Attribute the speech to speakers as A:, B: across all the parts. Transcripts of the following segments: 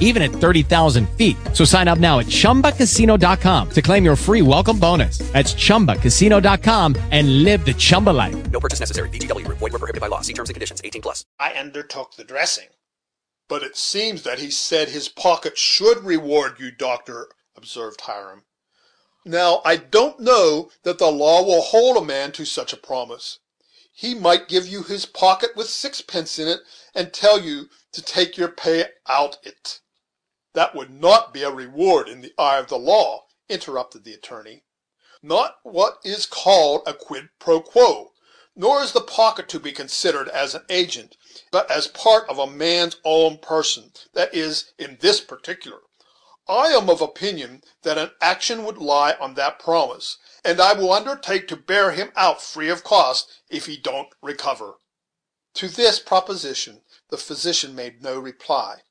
A: even at 30,000 feet. So sign up now at chumbacasino.com to claim your free welcome bonus. That's chumbacasino.com and live the Chumba life.
B: No purchase necessary. VGW Group. Void were prohibited by law. See terms and conditions. 18 plus.
C: I undertook the dressing. But it seems that he said his pocket should reward you, doctor, observed Hiram. Now, I don't know that the law will hold a man to such a promise. He might give you his pocket with sixpence in it, and tell you to take your pay out it. That would not be a reward in the eye of the law, interrupted the attorney. Not what is called a quid pro quo; nor is the pocket to be considered as an agent, but as part of a man's own person; that is, in this particular. I am of opinion that an action would lie on that promise, and I will undertake to bear him out free of cost if he don't recover." To this proposition the physician made no reply,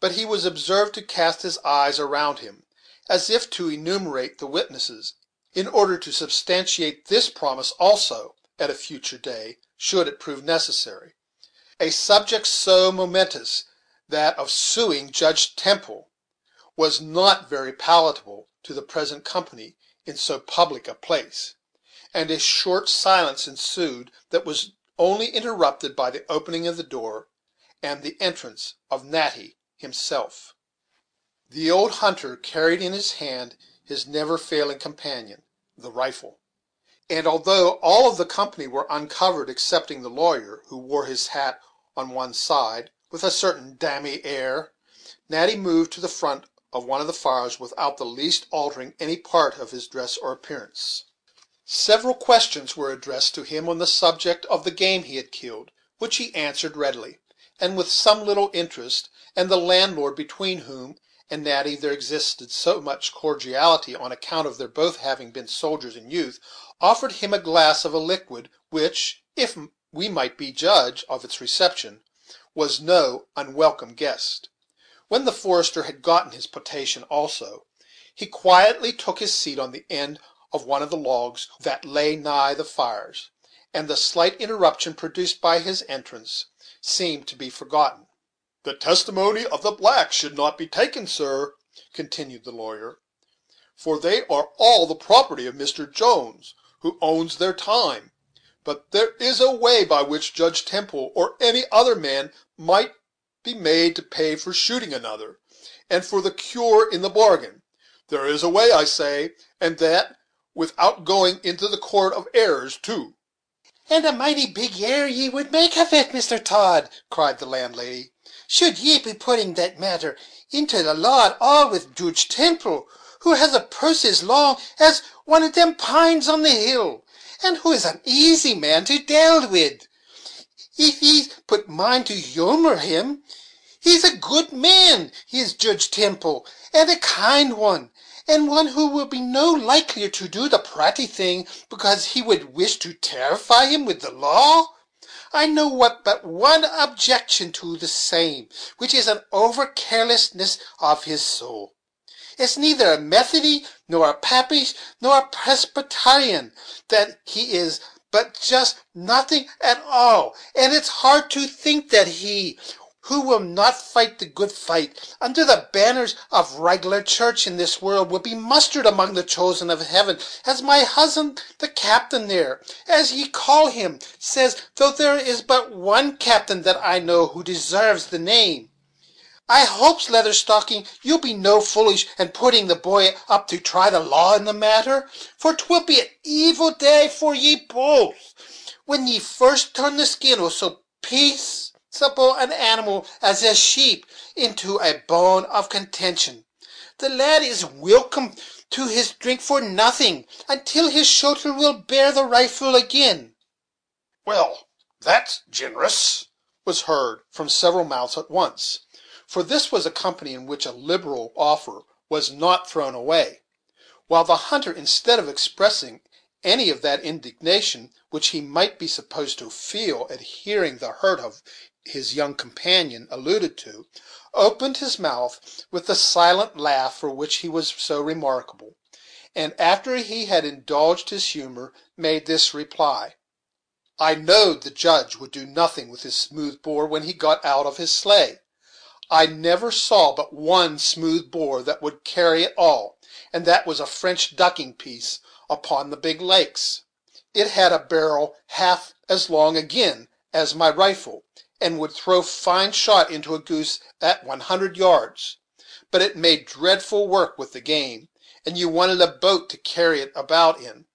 C: but he was observed to cast his eyes around him, as if to enumerate the witnesses, in order to substantiate this promise also, at a future day, should it prove necessary. A subject so momentous, that of suing Judge Temple, was not very palatable to the present company in so public a place, and a short silence ensued that was only interrupted by the opening of the door and the entrance of Natty himself. The old hunter carried in his hand his never failing companion, the rifle; and although all of the company were uncovered excepting the lawyer, who wore his hat on one side with a certain dammy air, Natty moved to the front of one of the fires without the least altering any part of his dress or appearance. Several questions were addressed to him on the subject of the game he had killed, which he answered readily, and with some little interest; and the landlord, between whom and Natty there existed so much cordiality on account of their both having been soldiers in youth, offered him a glass of a liquid which, if we might be judge of its reception, was no unwelcome guest. When the forester had gotten his potation also, he quietly took his seat on the end of one of the logs that lay nigh the fires, and the slight interruption produced by his entrance seemed to be forgotten. "The testimony of the blacks should not be taken, sir," continued the lawyer, "for they are all the property of Mr. Jones, who owns their time; but there is a way by which Judge Temple, or any other man, might be made to pay for shooting another, and for the cure in the bargain. There is a way, I say, and that without going into the court of errors, too."
D: "And a mighty big error ye would make of it, Mr. Todd," cried the landlady, "should ye be putting that matter into the law at all with Joodge Temple, who has a purse as long as one of them pines on the hill, and who is an easy man to deal wid if ye put mind to humor him. He's a good man, is Joodge Temple, and a kind one, and one who will be no likelier to do the pratty thing because he would wish to terrify him with the law. I know but one objection to the same, which is an over carelessness of his soul. It's neither a Methody, nor a Papish, nor a Presbyterian that he is, but just nothing at all; and it's hard to think that he, who will not fight the good fight, under the banners of reg'lar church in this world, will be mustered among the chosen of heaven, as my husband the captain there, as ye call him, says, though there is but one captain that I know who deserves the name. I hopes, Leather Stocking, you'll be no foolish and putting the boy up to try the law in the matter, for 'twill be an evil day for ye both, when ye first turn the skin of so peaceable an animal as a sheep into a bone of contention. The lad is wilcome to his drink for nothing, until his shoulder will bear the rifle agin."
C: "Well, that's gin'rous," was heard from several mouths at once; for this was a company in which a liberal offer was not thrown away; while the hunter, instead of expressing any of that indignation which he might be supposed to feel at hearing the hurt of his young companion alluded to, opened his mouth with the silent laugh for which he was so remarkable, and, after he had indulged his humor, made this reply: "I know'd the Judge would do nothing with his smooth bore when he got out of his sleigh. I never saw but one smooth bore that would carry at all, and that was a French ducking piece upon the big lakes. It had a barrel half as long agin as my rifle, and would throw fine shot into a goose at one hundred yards; but it made dreadful work with the game, and you wanted a boat to carry it about in.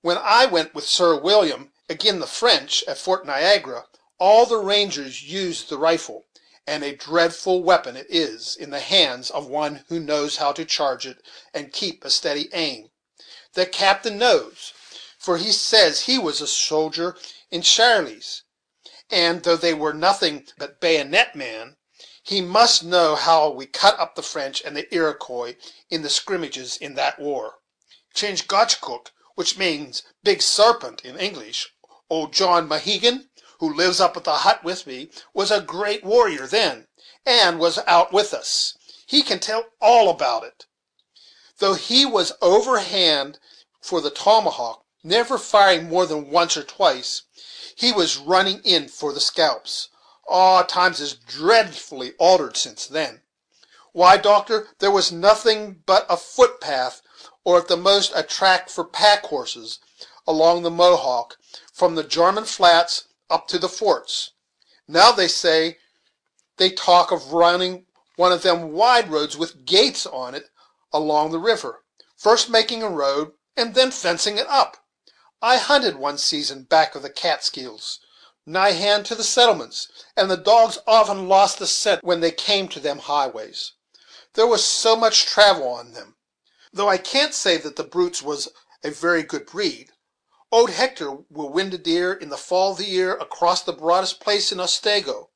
C: When I went with Sir William agin the French, at Fort Niagara, all the rangers used the rifle; and a dreadful weapon it is in the hands of one who knows how to charge it and keep a steady aim. The captain knows, for he says he was a soldier in Charlie's; and, though they were nothing but bayonet men, he must know how we cut up the French and the Iroquois in the scrimmages in that war. Chingachgook, which means Big Sarpent in English, old John Mohegan, who lives up at the hut with me, was a great warrior then, and was out with us. He can tell all about it. Though he was overhand for the tomahawk, never firing more than once or twice, he was running in for the scalps. Ah! times is dreadfully altered since then. Why, doctor, there was nothing but a footpath, or at the most a track for pack horses, along the Mohawk, from the Jarman Flats up to the forts. Now they say they talk of running one of them wide roads with gates on it along the river; first making a road, and then fencing it up. I hunted one season back of the Catskills, nigh hand to the settlements, and the dogs often lost the scent when they came to them highways, there was so much travel on them; though I can't say that the brutes was a very good breed. Old Hector will wind a deer in the fall of the year across the broadest place in Otsego,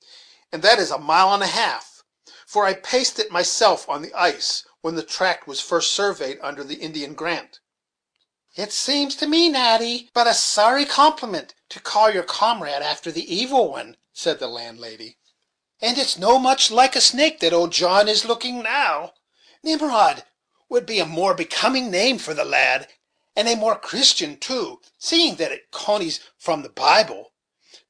C: and that is a mile and a half; for I paced it myself on the ice, when the tract was first surveyed under the Indian grant."
D: "It seems to me, Natty, but a sorry compliment to call your comrade after the evil one," said the landlady; "and it's no much like a snake that old John is looking now. Nimrod would be a more becoming name for the lad, and a more Christian too, seeing that it conies from the Bible.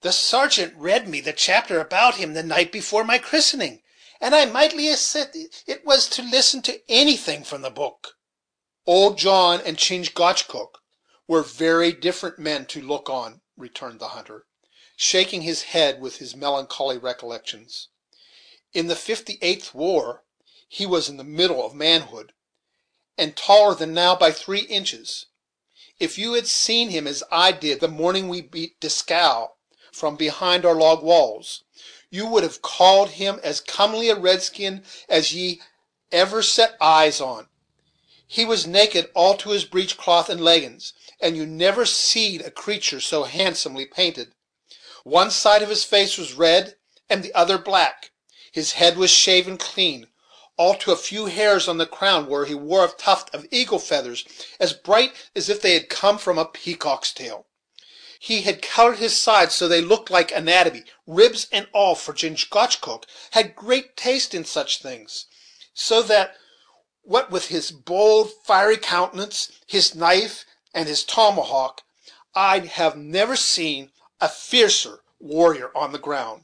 D: The sargeant read me the chapter about him the night before my christening, and I mightily set it was to listen to anything from the book."
C: "Old John and Chingachgook were very different men to look on," returned the hunter, shaking his head with his melancholy recollections. "In the fifty eighth war he was in the middle of manhood, and taller than now by three inches. If you had seen him as I did the morning we beat Dieskau from behind our log walls, you would have called him as comely a redskin as ye ever set eyes on. He was naked all to his breech cloth and leggins, and you never seed a creature so handsomely painted. One side of his face was red, and the other black. His head was shaven clean, all to a few hairs on the crown, where he wore a tuft of eagle feathers as bright as if they had come from a peacock's tail. He had colored his sides so they looked like anatomy, ribs and all, for Chingachgook had great taste in such things; so that, what with his bold, fiery countenance, his knife, and his tomahawk, I'd have never seen a fiercer warrior on the ground.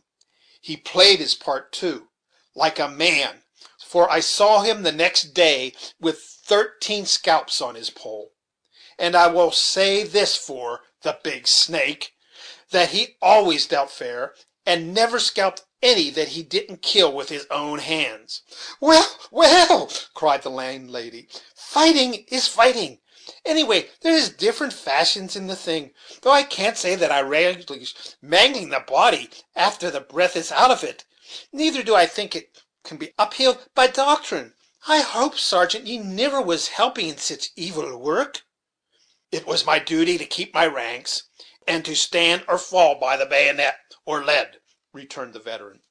C: He played his part, too, like a man, for I saw him the next day with thirteen scalps on his pole; and I will say this for the big snake, that he always dealt fair, and never scalped any that he didn't kill with his own hands."
D: "Well, well," cried the landlady, "fighting is fighting, Anyway, there is different fashions in the thing, though I can't say that I relish mangling the body after the breath is out of it; neither do I think it can be upheld by doctrine. I hope, sargeant, ye niver was helping in sich evil work." "It was my duty to keep my ranks, and to stand or fall by the bayonet or lead," returned the veteran.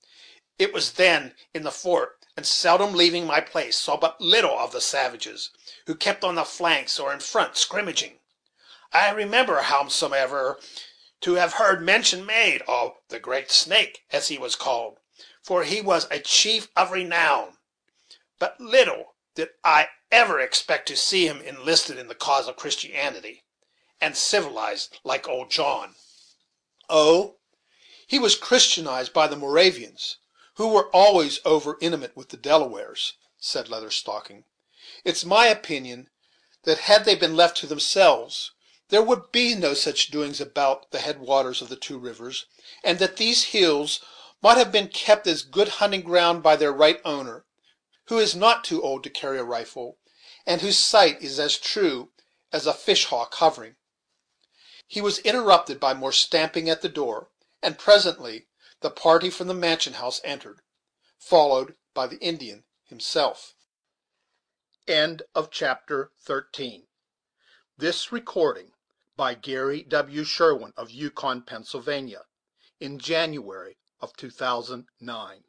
D: "It was then in the fort, and seldom leaving my place, saw but little of the savages, who kept on the flanks or in front scrimmaging. I remember, howsomever, to have heard mention made of the Great Snake, as he was called, for he was a chief of renown; but little did I ever expect to see him enlisted in the cause of Christianity, and civilized like old John."
C: "Oh! He was Christianized by the Moravians, who were always over intimate with the Delawares," said Leather Stocking. "It's my opinion that had they been left to themselves, there would be no such doings about the head waters of the two rivers, and that these hills might have been kept as good hunting ground by their right owner, who is not too old to carry a rifle, and whose sight is as true as a fish hawk hovering." He was interrupted by more stamping at the door, and presently the party from the mansion house entered, followed by the Indian himself. CHAPTER XIV. This recording by Gary W. Sherwin, of Yukon, Pennsylvania, in January of 2009.